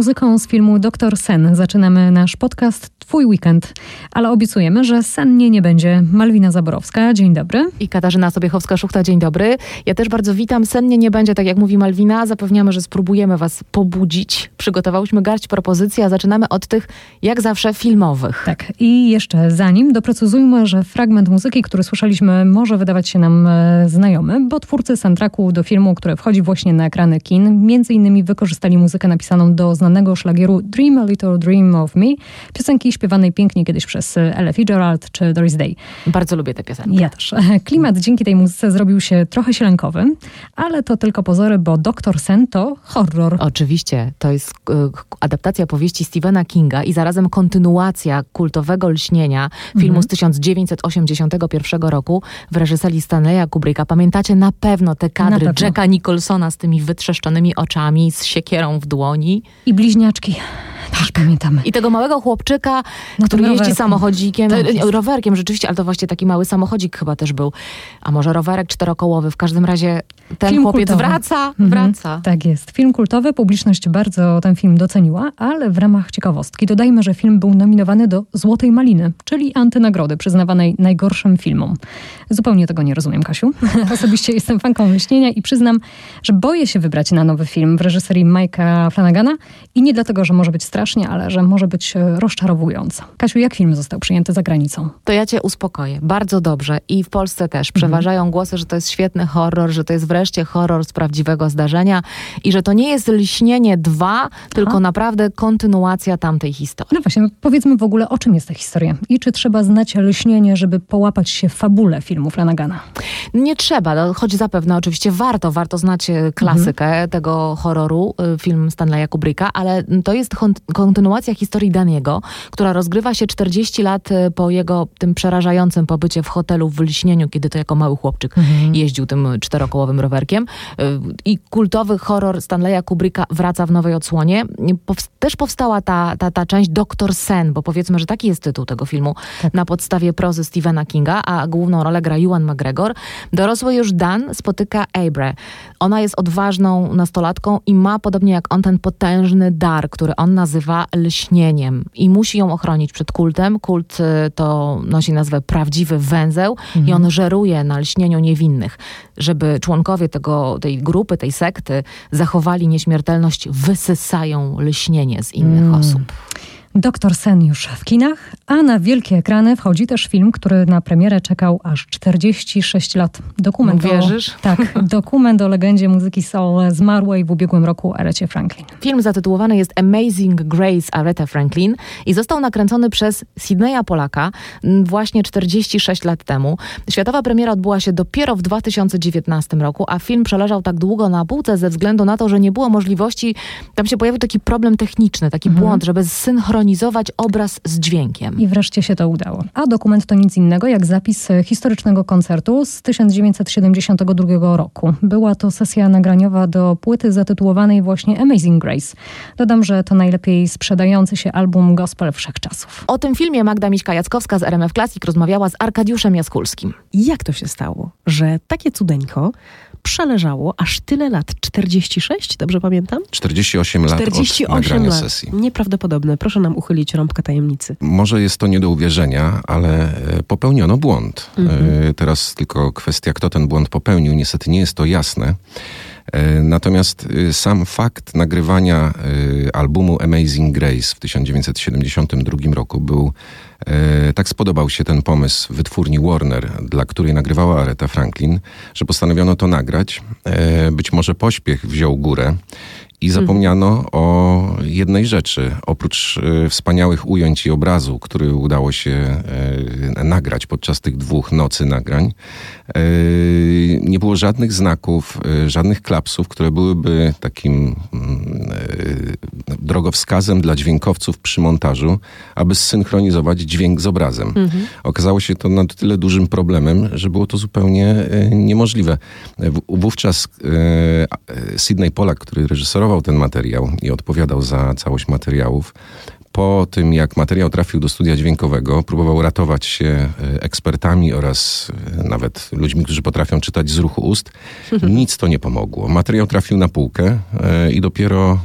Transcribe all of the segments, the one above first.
Muzyką z filmu Doktor Sen zaczynamy nasz podcast Twój Weekend, ale obiecujemy, że sennie nie będzie. Malwina Zaborowska, dzień dobry. I Katarzyna Sobiechowska-Szuchta, dzień dobry. Ja też bardzo witam. Sennie nie będzie, tak jak mówi Malwina. Zapewniamy, że spróbujemy was pobudzić. Przygotowałyśmy garść propozycji, a zaczynamy od tych, jak zawsze, filmowych. Tak, i jeszcze zanim doprecyzujmy, że fragment muzyki, który słyszeliśmy, może wydawać się nam e, znajomy, bo twórcy soundtracku do filmu, który wchodzi właśnie na ekrany kin, między innymi wykorzystali muzykę napisaną do znanego szlagieru Dream a Little Dream of Me, piosenki śpiewanej pięknie kiedyś przez Ella Fitzgerald czy Doris Day. Bardzo lubię tę piosenkę. Ja też. Klimat dzięki tej muzyce zrobił się trochę sielankowy, ale to tylko pozory, bo Doktor Sen to horror. Oczywiście, to jest e, adaptacja powieści Stephena Kinga i zarazem kontynuacja kultowego lśnienia filmu Mhm. z 1981 roku w reżyserii Stanleya Kubricka. Pamiętacie na pewno te Na kadry pewno. Jacka Nicholsona z tymi wytrzeszczonymi oczami, z siekierą w dłoni. I bliźniaczki. Też pamiętamy. I tego małego chłopczyka, tym który jeździ rowerku. samochodzikiem, Tak e, rowerkiem rzeczywiście, ale to właśnie taki mały samochodzik chyba też był. A może rowerek czterokołowy. W każdym razie ten Film chłopiec kultowy. wraca, Mhm, wraca. Tak jest. Film kultowy, publiczność bardzo ten film doceniła, ale w ramach ciekawostki dodajmy, że film był nominowany do Złotej Maliny, czyli antynagrody przyznawanej najgorszym filmom. Zupełnie tego nie rozumiem, Kasiu. Osobiście jestem fanką Lśnienia i przyznam, że boję się wybrać na nowy film w reżyserii Mike'a Flanagana i nie dlatego, że może być strasznie, ale że może być e, rozczarowująco. Kasiu, jak film został przyjęty za granicą? To ja cię uspokoję. Bardzo dobrze. I w Polsce też przeważają głosy, że to jest świetny horror, że to jest wreszcie horror z prawdziwego zdarzenia i że to nie jest Lśnienie 2, tylko naprawdę kontynuacja tamtej historii. No właśnie, powiedzmy w ogóle, o czym jest ta historia i czy trzeba znać Lśnienie, żeby połapać się w fabule filmu Flanagana. Nie trzeba, no, choć zapewne oczywiście warto, warto znać e, klasykę tego horroru, e, film Stanleya Kubricka, ale to jest kon- kontynuacja historii Daniego, która rozgrywa się 40 lat e, po jego tym przerażającym pobycie w hotelu w Lśnieniu, kiedy to jako mały chłopczyk jeździł tym czterokołowym rowerkiem. E, I kultowy horror Stanleya Kubricka wraca w nowej odsłonie. Też powstała ta, ta, ta część Doktor Sen, bo powiedzmy, że taki jest tytuł tego filmu, na podstawie prozy Stephena Kinga, a główną rolę gra Ewan McGregor. Dorosły już Dan spotyka Abre. Ona jest odważną nastolatką i ma, podobnie jak on, ten potężny dar, który on nazywa lśnieniem. I musi ją ochronić przed kultem. Kult y, to nosi nazwę prawdziwy węzeł i on żeruje na lśnieniu niewinnych. Żeby członkowie tego, tej grupy, tej sekty zachowali nieśmiertelność, wysysają lśnienie z innych osób. Doktor Sen już w kinach, a na wielkie ekrany wchodzi też film, który na premierę czekał aż 46 lat. Dokument Wierzysz? O, tak, dokument o legendzie muzyki soul zmarłej w ubiegłym roku Arecie Franklin. Film zatytułowany jest Amazing Grace Aretha Franklin i został nakręcony przez Sydneya Polaka właśnie 46 lat temu. Światowa premiera odbyła się dopiero w 2019 roku, a film przeleżał tak długo na półce ze względu na to, że nie było możliwości, tam się pojawił taki problem techniczny, taki błąd, żeby zsynchronizować obraz z dźwiękiem. I wreszcie się to udało. A dokument to nic innego jak zapis e, historycznego koncertu z 1972 roku. Była to sesja nagraniowa do płyty zatytułowanej właśnie Amazing Grace. Dodam, że to najlepiej sprzedający się album gospel wszechczasów. O tym filmie Magda Miśka-Jackowska z RMF Classic rozmawiała z Arkadiuszem Jaskulskim. Jak to się stało, że takie cudeńko przeleżało aż tyle lat? 46, dobrze pamiętam? 48 lat od 48 nagrania lat. sesji. Nieprawdopodobne. Proszę nam uchylić rąbkę tajemnicy. Może jest to nie do uwierzenia, ale e, popełniono błąd. E, Teraz tylko kwestia, kto ten błąd popełnił. Niestety nie jest to jasne. E, Natomiast e, sam fakt nagrywania e, albumu Amazing Grace w 1972 roku był, e, tak spodobał się ten pomysł wytwórni Warner, dla której nagrywała Aretha Franklin, że postanowiono to nagrać. E, Być może pośpiech wziął górę i zapomniano o jednej rzeczy. Oprócz e, wspaniałych ujęć i obrazu, który udało się e, nagrać podczas tych dwóch nocy nagrań, e, nie było żadnych znaków, żadnych klapsów, które byłyby takim mm, drogowskazem dla dźwiękowców przy montażu, aby synchronizować dźwięk z obrazem. Okazało się to na tyle dużym problemem, że było to zupełnie niemożliwe. Wówczas Sydney Polak, który reżyserował ten materiał i odpowiadał za całość materiałów, Po tym, jak materiał trafił do studia dźwiękowego, próbował ratować się e, ekspertami oraz e, nawet ludźmi, którzy potrafią czytać z ruchu ust. Nic to nie pomogło. Materiał trafił na półkę e, i dopiero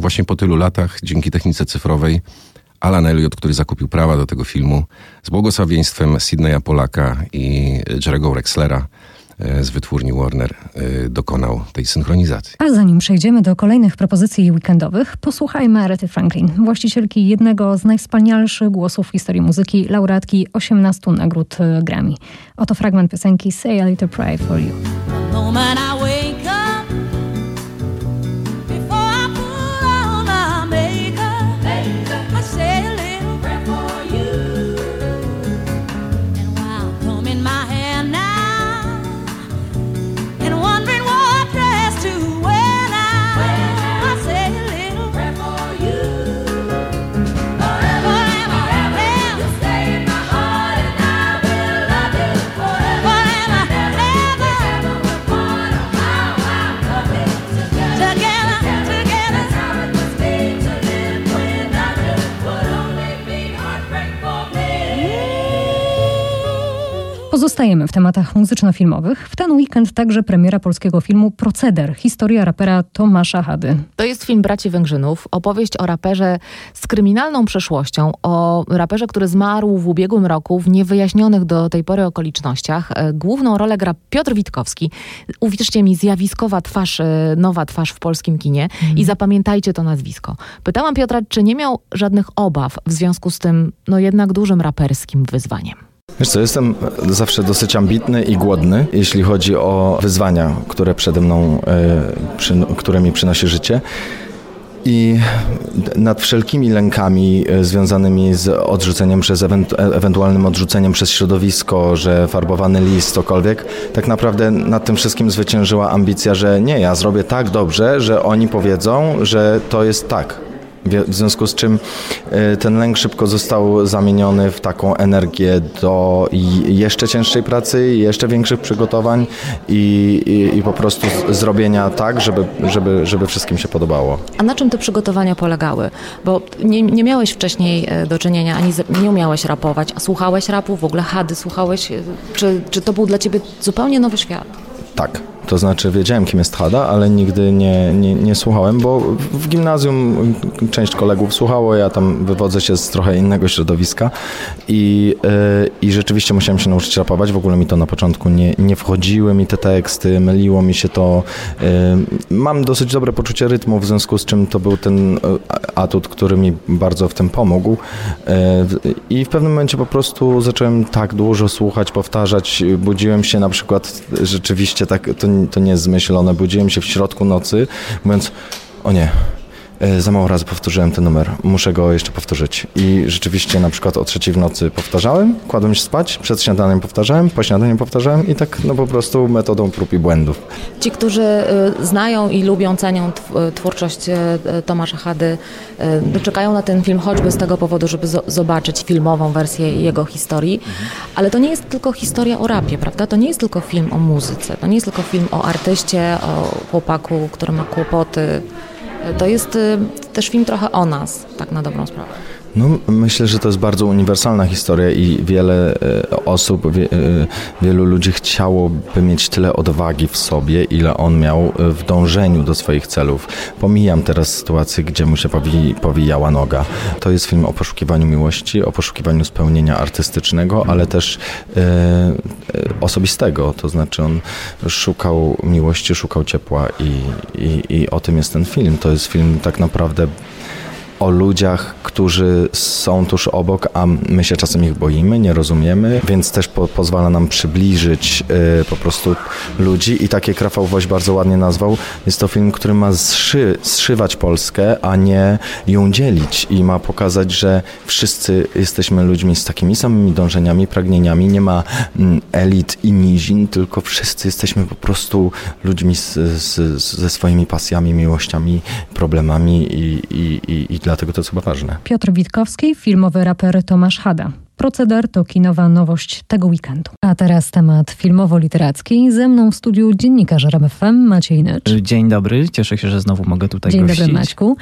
właśnie po tylu latach, dzięki technice cyfrowej, Alan Elliot, który zakupił prawa do tego filmu, z błogosławieństwem Sydneya Polaka i Jerego Rexlera, z wytwórni Warner e, dokonał tej synchronizacji. A zanim przejdziemy do kolejnych propozycji weekendowych, posłuchajmy Arety Franklin, właścicielki jednego z najwspanialszych głosów w historii muzyki, laureatki 18 nagród e, Grammy. Oto fragment piosenki Say a Little Prayer for You. Pozostajemy w tematach muzyczno-filmowych. W ten weekend także premiera polskiego filmu Proceder. Historia rapera Tomasza Hady. To jest film braci Węgrzynów. Opowieść o raperze z kryminalną przeszłością. O raperze, który zmarł w ubiegłym roku w niewyjaśnionych do tej pory okolicznościach. E, główną rolę gra Piotr Witkowski. Uwierzcie mi, zjawiskowa twarz, e, nowa twarz w polskim kinie. Mm. I zapamiętajcie to nazwisko. Pytałam Piotra, czy nie miał żadnych obaw w związku z tym, no jednak dużym raperskim wyzwaniem. Wiesz co, jestem zawsze dosyć ambitny i głodny, jeśli chodzi o wyzwania, które przede mną, e, które mi przynosi życie. I nad wszelkimi lękami e, związanymi z odrzuceniem przez ewentualnym odrzuceniem przez środowisko, że farbowany list, cokolwiek, tak naprawdę nad tym wszystkim zwyciężyła ambicja, że nie, ja zrobię tak dobrze, że oni powiedzą, że to jest tak. W związku z czym e, ten lęk szybko został zamieniony w taką energię do jeszcze cięższej pracy, jeszcze większych przygotowań i, i, i po prostu zrobienia tak, żeby, żeby, żeby wszystkim się podobało. A na czym te przygotowania polegały? Bo nie, nie miałeś wcześniej e, do czynienia, ani nie umiałeś rapować, a słuchałeś rapu, w ogóle hady słuchałeś? E, czy, czy to był dla ciebie zupełnie nowy świat? Tak. To znaczy wiedziałem, kim jest Hada, ale nigdy nie, nie, nie słuchałem, bo w gimnazjum część kolegów słuchało, ja tam wywodzę się z trochę innego środowiska i, yy, i rzeczywiście musiałem się nauczyć rapować. W ogóle mi to na początku nie, nie wchodziły mi te teksty, myliło mi się to. Yy, mam dosyć dobre poczucie rytmu, w związku z czym to był ten e, atut, który mi bardzo w tym pomógł. Yy, I w pewnym momencie po prostu zacząłem tak dużo słuchać, powtarzać. Budziłem się na przykład rzeczywiście tak, to to nie jest zmyślone. Budziłem się w środku nocy, mówiąc, o nie, za mało razy powtórzyłem ten numer, muszę go jeszcze powtórzyć. I rzeczywiście na przykład o trzeciej w nocy powtarzałem, kładłem się spać, przed śniadaniem powtarzałem, po śniadaniu powtarzałem i tak no po prostu metodą prób i błędów. Ci, którzy y, znają i lubią, cenią y, twórczość Tomasza Hady, czekają na ten film choćby z tego powodu, żeby zobaczyć filmową wersję jego historii. Ale to nie jest tylko historia o rapie, prawda? To nie jest tylko film o muzyce, to nie jest tylko film o artyście, o chłopaku, który ma kłopoty, to jest y, też film trochę o nas, tak na dobrą sprawę. No, myślę, że to jest bardzo uniwersalna historia i wiele e, osób, wie, e, wielu ludzi chciałoby mieć tyle odwagi w sobie, ile on miał w dążeniu do swoich celów. Pomijam teraz sytuację, gdzie mu się powi, powijała noga. To jest film o poszukiwaniu miłości, o poszukiwaniu spełnienia artystycznego, ale też e, osobistego. To znaczy on szukał miłości, szukał ciepła i, i, i o tym jest ten film. To jest film tak naprawdę o ludziach, którzy są tuż obok, a my się czasem ich boimy, nie rozumiemy, więc też po, pozwala nam przybliżyć y, po prostu ludzi i takie Krafał Woś bardzo ładnie nazwał. Jest to film, który ma zszy, zszywać Polskę, a nie ją dzielić i ma pokazać, że wszyscy jesteśmy ludźmi z takimi samymi dążeniami, pragnieniami. Nie ma mm, elit i nizin, tylko wszyscy jesteśmy po prostu ludźmi z, z, ze swoimi pasjami, miłościami, problemami i, i, i, i dlatego to jest chyba ważne. Piotr Witkowski, filmowy raper Tomasz Hada. Proceder to kinowa nowość tego weekendu. A teraz temat filmowo-literacki. Ze mną w studiu dziennikarz RMFM Maciej Nycz. Dzień dobry, cieszę się, że znowu mogę tutaj Dzień gościć. dobry Maćku.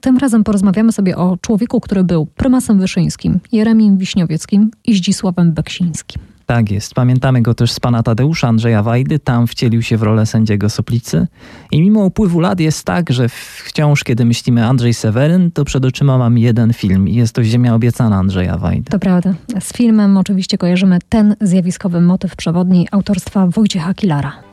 Tym razem porozmawiamy sobie o człowieku, który był prymasem Wyszyńskim, Jeremim Wiśniowieckim i Zdzisławem Beksińskim. Tak jest. Pamiętamy go też z pana Tadeusza Andrzeja Wajdy. Tam wcielił się w rolę sędziego Soplicy. I mimo upływu lat jest tak, że wciąż, kiedy myślimy Andrzej Seweryn, to przed oczyma mam jeden film i jest to Ziemia obiecana Andrzeja Wajdy. To prawda. Z filmem oczywiście kojarzymy ten zjawiskowy motyw przewodni autorstwa Wojciecha Kilara.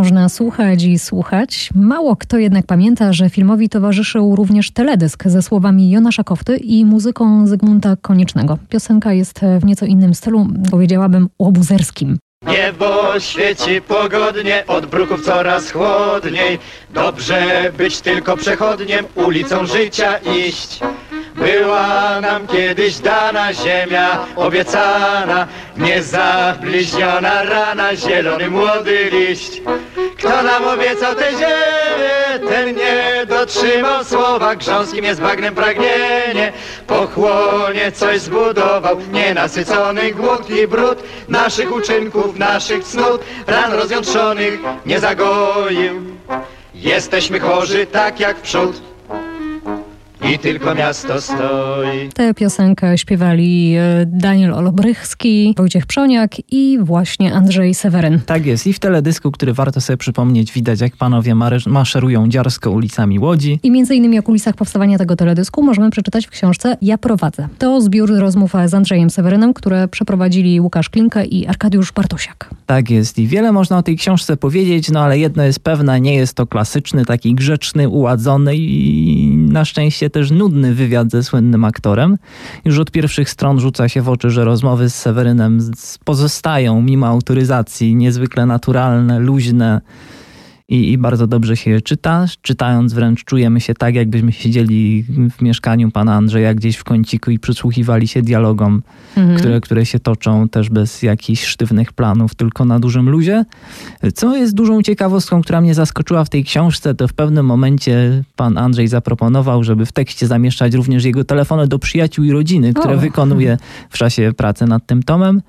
Można słuchać i słuchać. Mało kto jednak pamięta, że filmowi towarzyszył również teledysk ze słowami Jona Szakowty i muzyką Zygmunta Koniecznego. Piosenka jest w nieco innym stylu, powiedziałabym łobuzerskim. Niebo świeci pogodnie, od bruków coraz chłodniej. Dobrze być tylko przechodniem, ulicą życia iść. Była nam kiedyś dana ziemia obiecana, niezabliźniona rana, zielony młody liść. Kto nam obiecał tę ziemię, ten nie dotrzymał słowa, grząskim jest bagnem pragnienie, pochłonie coś zbudował, nienasycony głód i brud naszych uczynków, naszych cnót, ran rozjątrzonych nie zagoił. Jesteśmy chorzy tak jak w przód i tylko miasto stoi. Tę piosenkę śpiewali e, Daniel Olbrychski, Wojciech Przoniak i właśnie Andrzej Seweryn. Tak jest. I w teledysku, który warto sobie przypomnieć, widać jak panowie maszerują dziarsko ulicami Łodzi. I między innymi o kulisach powstawania tego teledysku możemy przeczytać w książce Ja prowadzę. To zbiór rozmów z Andrzejem Sewerynem, które przeprowadzili Łukasz Klinkę i Arkadiusz Bartosiak. Tak jest. I wiele można o tej książce powiedzieć, no ale jedno jest pewne, nie jest to klasyczny, taki grzeczny, uładzony i na szczęście też nudny wywiad ze słynnym aktorem. Już od pierwszych stron rzuca się w oczy, że rozmowy z Sewerynem pozostają mimo autoryzacji niezwykle naturalne, luźne i, i, bardzo dobrze się je czyta. Czytając wręcz czujemy się tak, jakbyśmy siedzieli w mieszkaniu pana Andrzeja gdzieś w kąciku i przysłuchiwali się dialogom, mhm. które, które się toczą też bez jakichś sztywnych planów, tylko na dużym luzie. Co jest dużą ciekawostką, która mnie zaskoczyła w tej książce, to w pewnym momencie pan Andrzej zaproponował, żeby w tekście zamieszczać również jego telefony do przyjaciół i rodziny, które o. wykonuje w czasie pracy nad tym tomem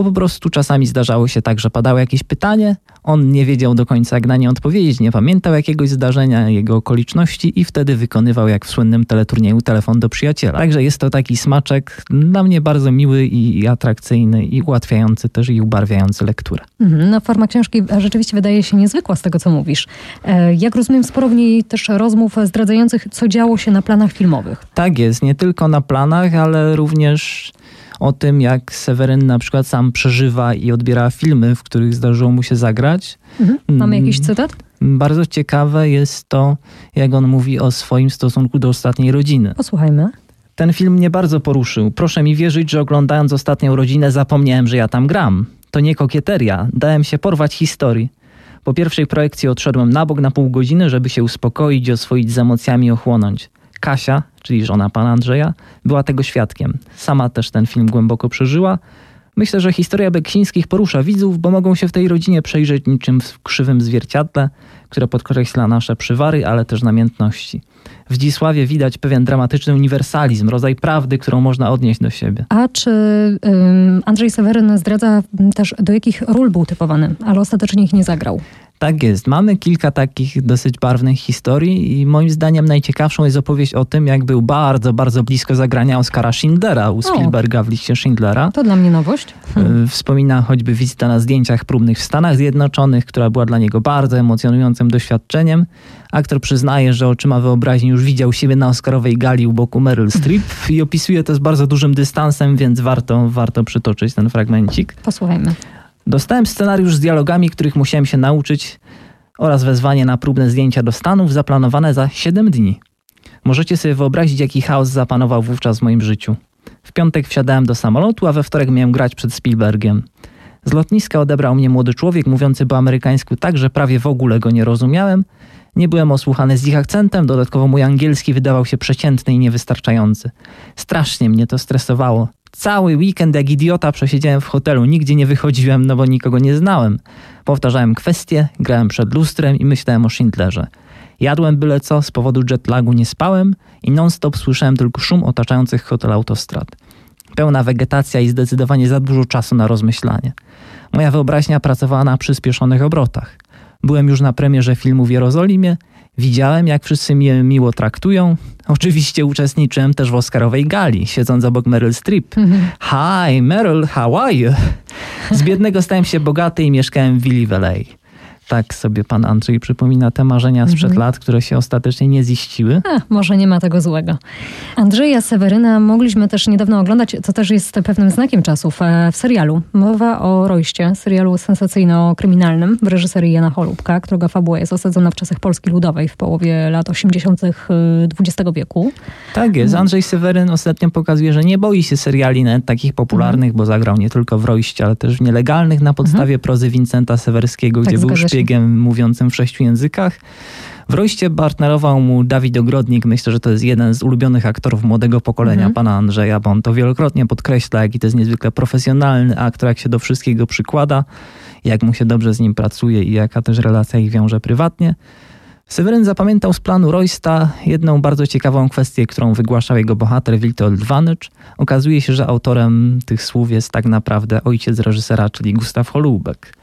bo po prostu czasami zdarzało się tak, że padało jakieś pytanie, on nie wiedział do końca, jak na nie odpowiedzieć, nie pamiętał jakiegoś zdarzenia, jego okoliczności i wtedy wykonywał, jak w słynnym teleturnieju, telefon do przyjaciela. Także jest to taki smaczek dla mnie bardzo miły i, atrakcyjny i ułatwiający też i ubarwiający lekturę. Mhm, no forma książki rzeczywiście wydaje się niezwykła z tego, co mówisz. E, jak rozumiem, sporo w niej też rozmów zdradzających, co działo się na planach filmowych. Tak jest, nie tylko na planach, ale również o tym, jak Seweryn na przykład sam przeżywa i odbiera filmy, w których zdarzyło mu się zagrać. Mhm. Mamy jakiś mm. cytat? Bardzo ciekawe jest to, jak on mówi o swoim stosunku do ostatniej rodziny. Posłuchajmy. Ten film mnie bardzo poruszył. Proszę mi wierzyć, że oglądając ostatnią rodzinę zapomniałem, że ja tam gram. To nie kokieteria. Dałem się porwać historii. Po pierwszej projekcji odszedłem na bok na pół godziny, żeby się uspokoić, oswoić z emocjami ochłonąć. Kasia, czyli żona pana Andrzeja, była tego świadkiem. Sama też ten film głęboko przeżyła. Myślę, że historia Beksińskich porusza widzów, bo mogą się w tej rodzinie przejrzeć niczym w krzywym zwierciadle, które podkreśla nasze przywary, ale też namiętności. W Dzisławie widać pewien dramatyczny uniwersalizm, rodzaj prawdy, którą można odnieść do siebie. A czy um, Andrzej Seweryn zdradza też, do jakich ról był typowany, ale ostatecznie ich nie zagrał? Tak jest. Mamy kilka takich dosyć barwnych historii i moim zdaniem najciekawszą jest opowieść o tym, jak był bardzo, bardzo blisko zagrania Oscara Schindlera u Spielberga w liście Schindlera. To dla mnie nowość. Hmm. Wspomina choćby wizyta na zdjęciach próbnych w Stanach Zjednoczonych, która była dla niego bardzo emocjonującym doświadczeniem. Aktor przyznaje, że oczyma wyobraźni już widział siebie na Oscarowej gali u boku Meryl Streep i opisuje to z bardzo dużym dystansem, więc warto, warto przytoczyć ten fragmencik. Posłuchajmy. Dostałem scenariusz z dialogami, których musiałem się nauczyć oraz wezwanie na próbne zdjęcia do Stanów zaplanowane za 7 dni. Możecie sobie wyobrazić, jaki chaos zapanował wówczas w moim życiu. W piątek wsiadałem do samolotu, a we wtorek miałem grać przed Spielbergiem. Z lotniska odebrał mnie młody człowiek mówiący po amerykańsku tak, że prawie w ogóle go nie rozumiałem. Nie byłem osłuchany z ich akcentem, dodatkowo mój angielski wydawał się przeciętny i niewystarczający. Strasznie mnie to stresowało. Cały weekend jak idiota przesiedziałem w hotelu, nigdzie nie wychodziłem, no bo nikogo nie znałem. Powtarzałem kwestie, grałem przed lustrem i myślałem o Schindlerze. Jadłem byle co, z powodu jetlagu nie spałem i non-stop słyszałem tylko szum otaczających hotel autostrad. Pełna wegetacja i zdecydowanie za dużo czasu na rozmyślanie. Moja wyobraźnia pracowała na przyspieszonych obrotach. Byłem już na premierze filmu w Jerozolimie, widziałem jak wszyscy mnie miło traktują. Oczywiście uczestniczyłem też w Oscarowej gali, siedząc obok Meryl Streep. Hi Meryl, how are you? Z biednego stałem się bogaty i mieszkałem w willi w LA. Tak sobie pan Andrzej przypomina te marzenia sprzed lat, które się ostatecznie nie ziściły. A, może nie ma tego złego. Andrzeja Seweryna mogliśmy też niedawno oglądać, co też jest pewnym znakiem czasów, e, w serialu. Mowa o Rojście, serialu sensacyjno-kryminalnym w reżyserii Jana Holubka, którego fabuła jest osadzona w czasach Polski Ludowej w połowie lat 80. XX wieku. Tak jest. Andrzej Seweryn ostatnio pokazuje, że nie boi się seriali nawet takich popularnych, bo zagrał nie tylko w Rojście, ale też w nielegalnych na podstawie prozy Wincenta Sewerskiego, Tak, gdzie był mówiącym w sześciu językach. W Rojście partnerował mu Dawid Ogrodnik. Myślę, że to jest jeden z ulubionych aktorów młodego pokolenia Mhm. pana Andrzeja, bo on to wielokrotnie podkreśla, jaki to jest niezwykle profesjonalny aktor, jak się do wszystkiego przykłada, jak mu się dobrze z nim pracuje i jaka też relacja ich wiąże prywatnie. Seweryn zapamiętał z planu Roysta jedną bardzo ciekawą kwestię, którą wygłaszał jego bohater Witold Vanycz. Okazuje się, że autorem tych słów jest tak naprawdę ojciec reżysera, czyli Gustav Holubek.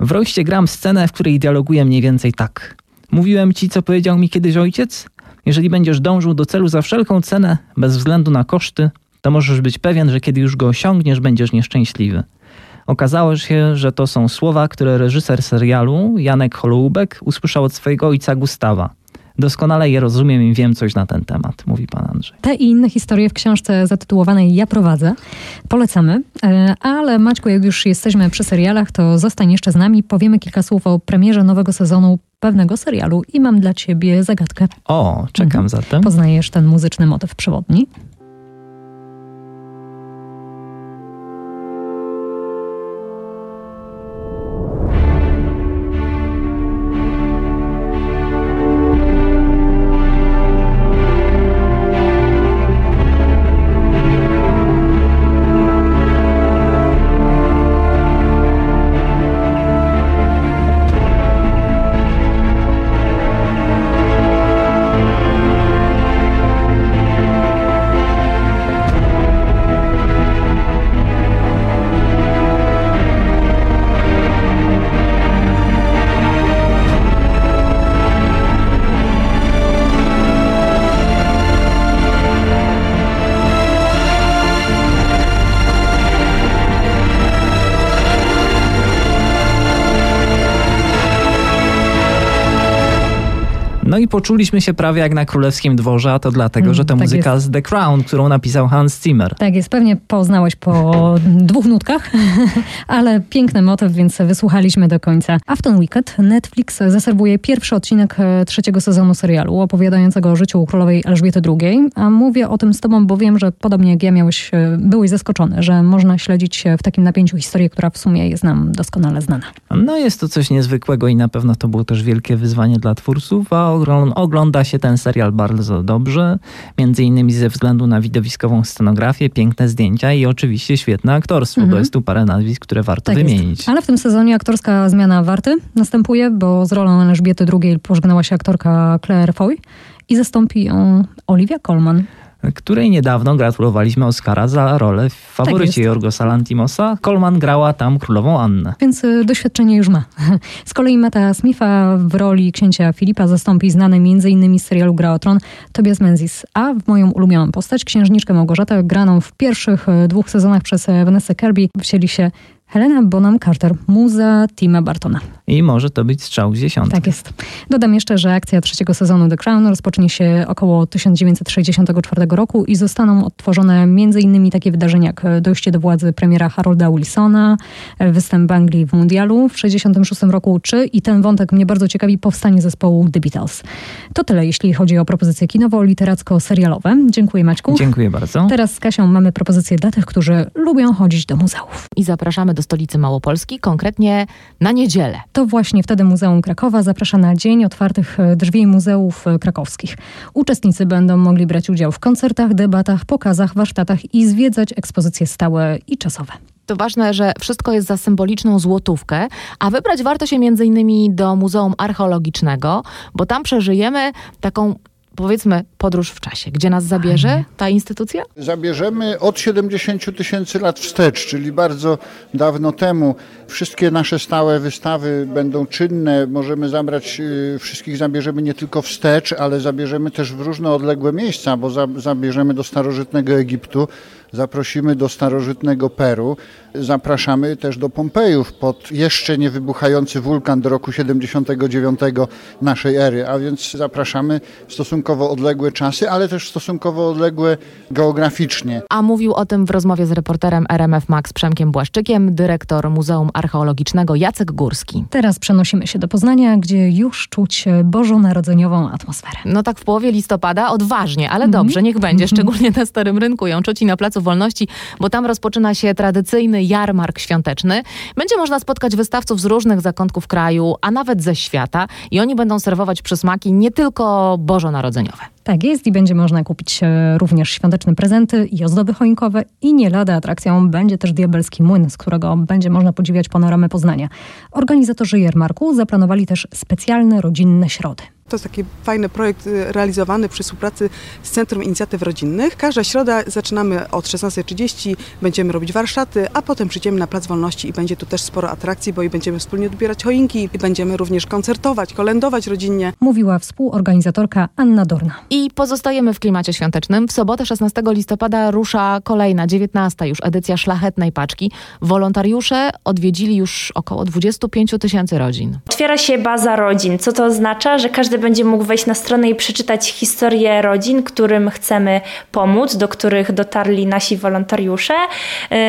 W Royście gram scenę, w której dialoguję mniej więcej tak. Mówiłem ci, co powiedział mi kiedyś ojciec? Jeżeli będziesz dążył do celu za wszelką cenę, bez względu na koszty, to możesz być pewien, że kiedy już go osiągniesz, będziesz nieszczęśliwy. Okazało się, że to są słowa, które reżyser serialu, Janek Holoubek, usłyszał od swojego ojca Gustawa. Doskonale je rozumiem i wiem coś na ten temat, mówi pan Andrzej. Te i inne historie w książce zatytułowanej Ja prowadzę. Polecamy. E, Ale Maćku, jak już jesteśmy przy serialach, to zostań jeszcze z nami. Powiemy kilka słów o premierze nowego sezonu pewnego serialu i mam dla ciebie zagadkę. O, czekam Mhm. zatem. Poznajesz ten muzyczny motyw przewodni? Poczuliśmy się prawie jak na królewskim dworze, a to dlatego, Mm, że to tak muzyka jest. z The Crown, którą napisał Hans Zimmer. Tak jest, pewnie poznałeś po dwóch nutkach, ale piękny motyw, więc wysłuchaliśmy do końca. A w ten weekend Netflix zaserwuje pierwszy odcinek e, trzeciego sezonu serialu opowiadającego o życiu królowej Elżbiety II. A mówię o tym z tobą, bo wiem, że podobnie jak ja miałeś, e, byłeś zaskoczony, że można śledzić w takim napięciu historię, która w sumie jest nam doskonale znana. No jest to coś niezwykłego i na pewno to było też wielkie wyzwanie dla twórców, a ogl- ogląda się ten serial bardzo dobrze, między innymi ze względu na widowiskową scenografię, piękne zdjęcia i oczywiście świetne aktorstwo, bo Mhm. jest tu parę nazwisk, które warto Tak jest. wymienić. Ale w tym sezonie aktorska zmiana warty następuje, bo z rolą Elżbiety II pożegnała się aktorka Claire Foy i zastąpi ją Olivia Colman. Której niedawno gratulowaliśmy Oscara za rolę w faworycie jest. Jorgosa Lanthimosa. Coleman grała tam królową Annę. Więc y, doświadczenie już ma. Z kolei Meta Smitha w roli księcia Filipa zastąpi znany m.in. z serialu Gra o Tron Tobias Menzies, a w moją ulubioną postać, księżniczkę Małgorzatę, graną w pierwszych y, dwóch sezonach przez y, Vanessa Kirby, wcieli się Helena Bonham Carter, muza Tima Bartona. I może to być strzał z dziesiątki. Tak jest. Dodam jeszcze, że akcja trzeciego sezonu The Crown rozpocznie się około 1964 roku i zostaną odtworzone m.in. takie wydarzenia jak dojście do władzy premiera Harolda Wilsona, występ Anglii w mundialu w 1966 roku, czy i ten wątek mnie bardzo ciekawi, powstanie zespołu The Beatles. To tyle, jeśli chodzi o propozycje kinowo-literacko-serialowe. Dziękuję Maćku. Dziękuję bardzo. Teraz z Kasią mamy propozycje dla tych, którzy lubią chodzić do muzeów. I zapraszamy do stolicy Małopolski, konkretnie na niedzielę. To właśnie wtedy Muzeum Krakowa zaprasza na Dzień Otwartych Drzwi Muzeów Krakowskich. Uczestnicy będą mogli brać udział w koncertach, debatach, pokazach, warsztatach i zwiedzać ekspozycje stałe i czasowe. To ważne, że wszystko jest za symboliczną złotówkę, a wybrać warto się między innymi do Muzeum Archeologicznego, bo tam przeżyjemy taką powiedzmy podróż w czasie. Gdzie nas zabierze ta instytucja? Zabierzemy od 70 tysięcy lat wstecz, czyli bardzo dawno temu. Wszystkie nasze stałe wystawy będą czynne. Możemy zabrać, y, wszystkich zabierzemy nie tylko wstecz, ale zabierzemy też w różne odległe miejsca, bo zabierzemy do starożytnego Egiptu, zaprosimy do starożytnego Peru, zapraszamy też do Pompejów pod jeszcze nie wybuchający wulkan do roku 79 naszej ery, a więc zapraszamy w stosunkowo odległe czasy, ale też stosunkowo odległe geograficznie. A mówił o tym w rozmowie z reporterem RMF Max Przemkiem Błaszczykiem, dyrektor Muzeum Archeologicznego Jacek Górski. Teraz przenosimy się do Poznania, gdzie już czuć bożonarodzeniową atmosferę. No tak w połowie listopada, odważnie, ale dobrze, niech będzie, szczególnie na Starym Rynku Jączoci na Placu Wolności, bo tam rozpoczyna się tradycyjny jarmark świąteczny. Będzie można spotkać wystawców z różnych zakątków kraju, a nawet ze świata i oni będą serwować przysmaki nie tylko bożonarodzeniowe. Tak jest i będzie można kupić również świąteczne prezenty i ozdoby choinkowe i nie lada atrakcją będzie też diabelski młyn, z którego będzie można podziwiać panoramę Poznania. Organizatorzy jarmarku zaplanowali też specjalne rodzinne środy. To jest taki fajny projekt y, realizowany przy współpracy z Centrum Inicjatyw Rodzinnych. Każda środa zaczynamy od 16.30, będziemy robić warsztaty, a potem przyjdziemy na Plac Wolności i będzie tu też sporo atrakcji, bo i będziemy wspólnie odbierać choinki i będziemy również koncertować, kolędować rodzinnie. Mówiła współorganizatorka Anna Dorna. I pozostajemy w klimacie świątecznym. W sobotę 16 listopada rusza kolejna, 19 już edycja Szlachetnej Paczki. Wolontariusze odwiedzili już około 25 tysięcy rodzin. Otwiera się baza rodzin. Co to oznacza? Że każdy będzie mógł wejść na stronę i przeczytać historię rodzin, którym chcemy pomóc, do których dotarli nasi wolontariusze.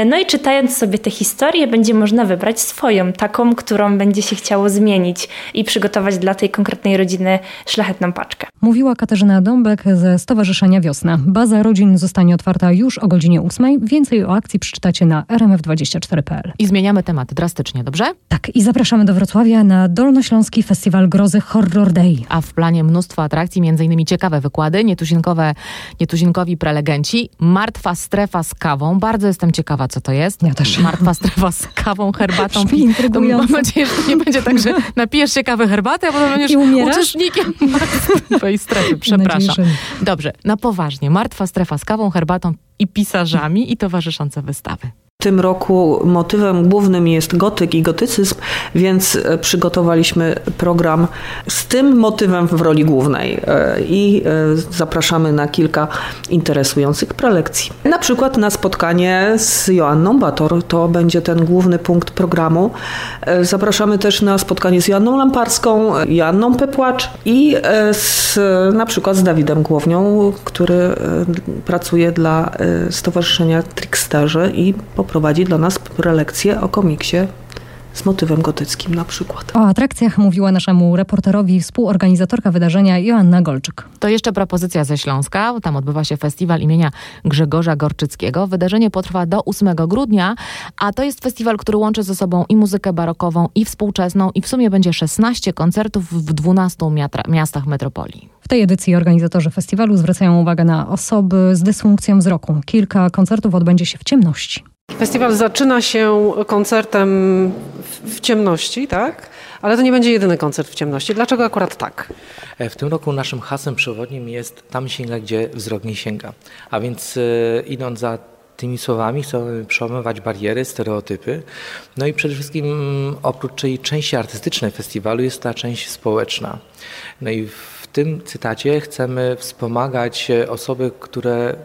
No i czytając sobie te historie, będzie można wybrać swoją, taką, którą będzie się chciało zmienić i przygotować dla tej konkretnej rodziny szlachetną paczkę. Mówiła Katarzyna Dąbek ze Stowarzyszenia Wiosna. Baza rodzin zostanie otwarta już o godzinie 8. Więcej o akcji przeczytacie na rmf24.pl. I zmieniamy temat drastycznie, dobrze? Tak, i zapraszamy do Wrocławia na Dolnośląski Festiwal Grozy Horror Day a w planie mnóstwo atrakcji, między innymi ciekawe wykłady, nietuzinkowe, nietuzinkowi prelegenci, martwa strefa z kawą. Bardzo jestem ciekawa, co to jest. Ja też. Martwa strefa z kawą, herbatą. Intrygująco. Mam nadzieję, że to nie będzie tak, że napijesz się kawy, herbaty, a potem będziesz uczestnikiem martwej strefy. Przepraszam. Dobrze, na poważnie. Martwa strefa z kawą, herbatą i pisarzami i towarzyszące wystawy. W tym roku motywem głównym jest gotyk i gotycyzm, więc przygotowaliśmy program z tym motywem w roli głównej i zapraszamy na kilka interesujących prelekcji. Na przykład na spotkanie z Joanną Bator, to będzie ten główny punkt programu. Zapraszamy też na spotkanie z Joanną Lamparską, Joanną Pepłacz i z, na przykład z Dawidem Głownią, który pracuje dla Stowarzyszenia Tricksterze i po prowadzi dla nas prelekcję o komiksie z motywem gotyckim na przykład. O atrakcjach mówiła naszemu reporterowi współorganizatorka wydarzenia Joanna Golczyk. To jeszcze propozycja ze Śląska. Tam odbywa się festiwal imienia Grzegorza Gorczyckiego. Wydarzenie potrwa do 8 grudnia, a to jest festiwal, który łączy ze sobą i muzykę barokową, i współczesną, i w sumie będzie 16 koncertów w 12 miastach metropolii. W tej edycji organizatorzy festiwalu zwracają uwagę na osoby z dysfunkcją wzroku. Kilka koncertów odbędzie się w ciemności. Festiwal zaczyna się koncertem w ciemności, tak? Ale to nie będzie jedyny koncert w ciemności. Dlaczego akurat tak? W tym roku naszym hasłem przewodnim jest tam sięga, gdzie wzrok nie sięga. A więc e, idąc za tymi słowami chcemy przełamywać bariery, stereotypy. No i przede wszystkim oprócz tej części artystycznej festiwalu jest ta część społeczna. No i w tym cytacie chcemy wspomagać osoby, które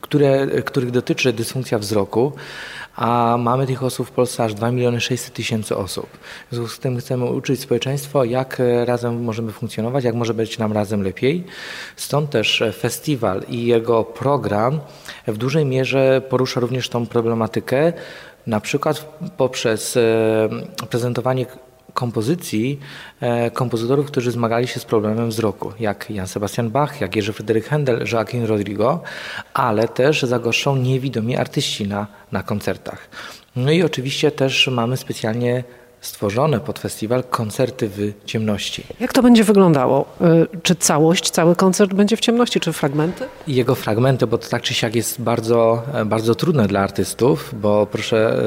które, których dotyczy dysfunkcja wzroku, a mamy tych osób w Polsce aż 2 miliony 600 tysięcy osób. W związku z tym chcemy uczyć społeczeństwo, jak razem możemy funkcjonować, jak może być nam razem lepiej. Stąd też festiwal i jego program w dużej mierze porusza również tą problematykę, na przykład poprzez e, prezentowanie kompozycji e, kompozytorów, którzy zmagali się z problemem wzroku, jak Jan Sebastian Bach, jak Jerzy Fryderyk Händel, Joaquin Rodrigo, ale też zagoszczą niewidomi artyści na, na koncertach. No i oczywiście też mamy specjalnie stworzone pod festiwal koncerty w ciemności. Jak to będzie wyglądało? Y, czy całość, cały koncert będzie w ciemności, czy fragmenty? Jego fragmenty, bo to tak czy siak jest bardzo, bardzo trudne dla artystów, bo proszę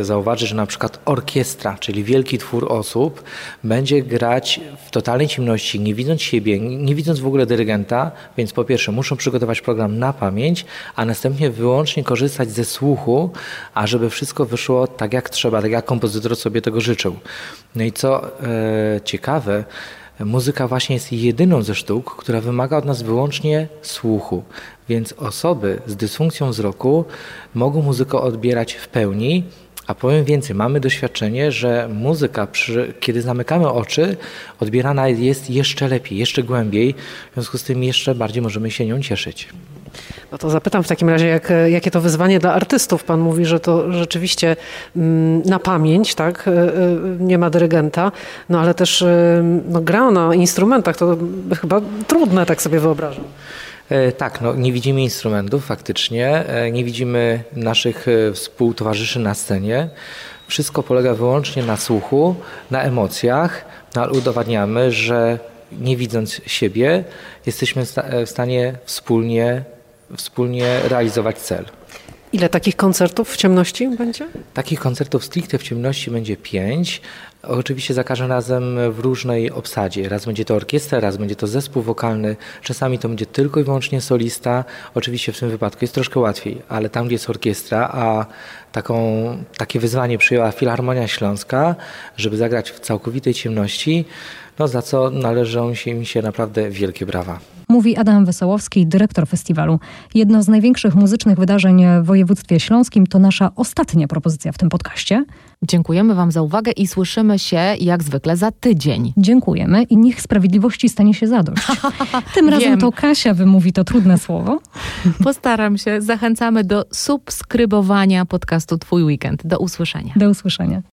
e, zauważyć, że na przykład orkiestra, czyli wielki twór osób, będzie grać w totalnej ciemności, nie widząc siebie, nie widząc w ogóle dyrygenta, więc po pierwsze muszą przygotować program na pamięć, a następnie wyłącznie korzystać ze słuchu, ażeby wszystko wyszło tak jak trzeba, tak jak kompozytor sobie tego życzył. No i co e, ciekawe, muzyka właśnie jest jedyną ze sztuk, która wymaga od nas wyłącznie słuchu. Więc osoby z dysfunkcją wzroku mogą muzykę odbierać w pełni, a powiem więcej, mamy doświadczenie, że muzyka, przy, kiedy zamykamy oczy, odbierana jest jeszcze lepiej, jeszcze głębiej, w związku z tym jeszcze bardziej możemy się nią cieszyć. No to zapytam w takim razie, jak, jakie to wyzwanie dla artystów? Pan mówi, że to rzeczywiście mm, na pamięć, tak? E, e, nie ma dyrygenta, no ale też e, no, gra na instrumentach, to chyba trudne, tak sobie wyobrażam. Tak, no, nie widzimy instrumentów faktycznie, nie widzimy naszych współtowarzyszy na scenie. Wszystko polega wyłącznie na słuchu, na emocjach, no, ale udowadniamy, że nie widząc siebie, jesteśmy w stanie wspólnie wspólnie realizować cel. Ile takich koncertów w ciemności będzie? Takich koncertów stricte w ciemności będzie pięć. Oczywiście za każdym razem w różnej obsadzie. Raz będzie to orkiestra, raz będzie to zespół wokalny, czasami to będzie tylko i wyłącznie solista. Oczywiście w tym wypadku jest troszkę łatwiej, ale tam, gdzie jest orkiestra, a taką, takie wyzwanie przyjęła Filharmonia Śląska, żeby zagrać w całkowitej ciemności, no za co należą się im się naprawdę wielkie brawa. Mówi Adam Wesołowski, dyrektor festiwalu. Jedno z największych muzycznych wydarzeń w województwie śląskim to nasza ostatnia propozycja w tym podcaście. Dziękujemy Wam za uwagę i słyszymy się jak zwykle za tydzień. Dziękujemy i niech sprawiedliwości stanie się zadość. Tym razem to Kasia wymówi to trudne słowo. Postaram się. Zachęcamy do subskrybowania podcastu Twój Weekend. Do usłyszenia. Do usłyszenia.